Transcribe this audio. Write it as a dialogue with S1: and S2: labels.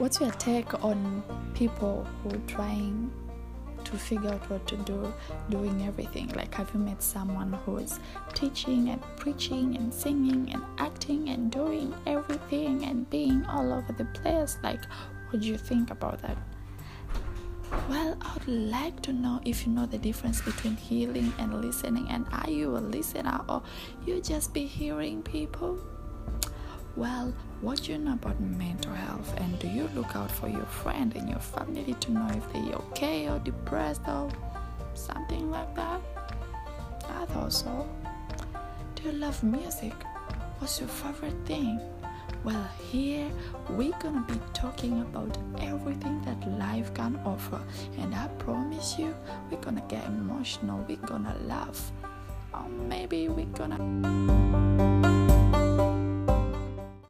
S1: what's your take on people who are trying to figure out what to do doing everything? Like have you met someone who's teaching and preaching and singing and acting and doing everything and being all over the place? Like what do you think about that? Well i would like to know if you know the difference between healing and listening. And are you a listener or you just be hearing people? Well what do you know about mental health? And do you look out for your friend and your family to know if they're okay or depressed or something like that? I thought so. Do you love music? What's your favorite thing? Well here we're gonna be talking about everything that life can offer. And i promise you we're gonna get emotional. We're gonna laugh. Or maybe we're gonna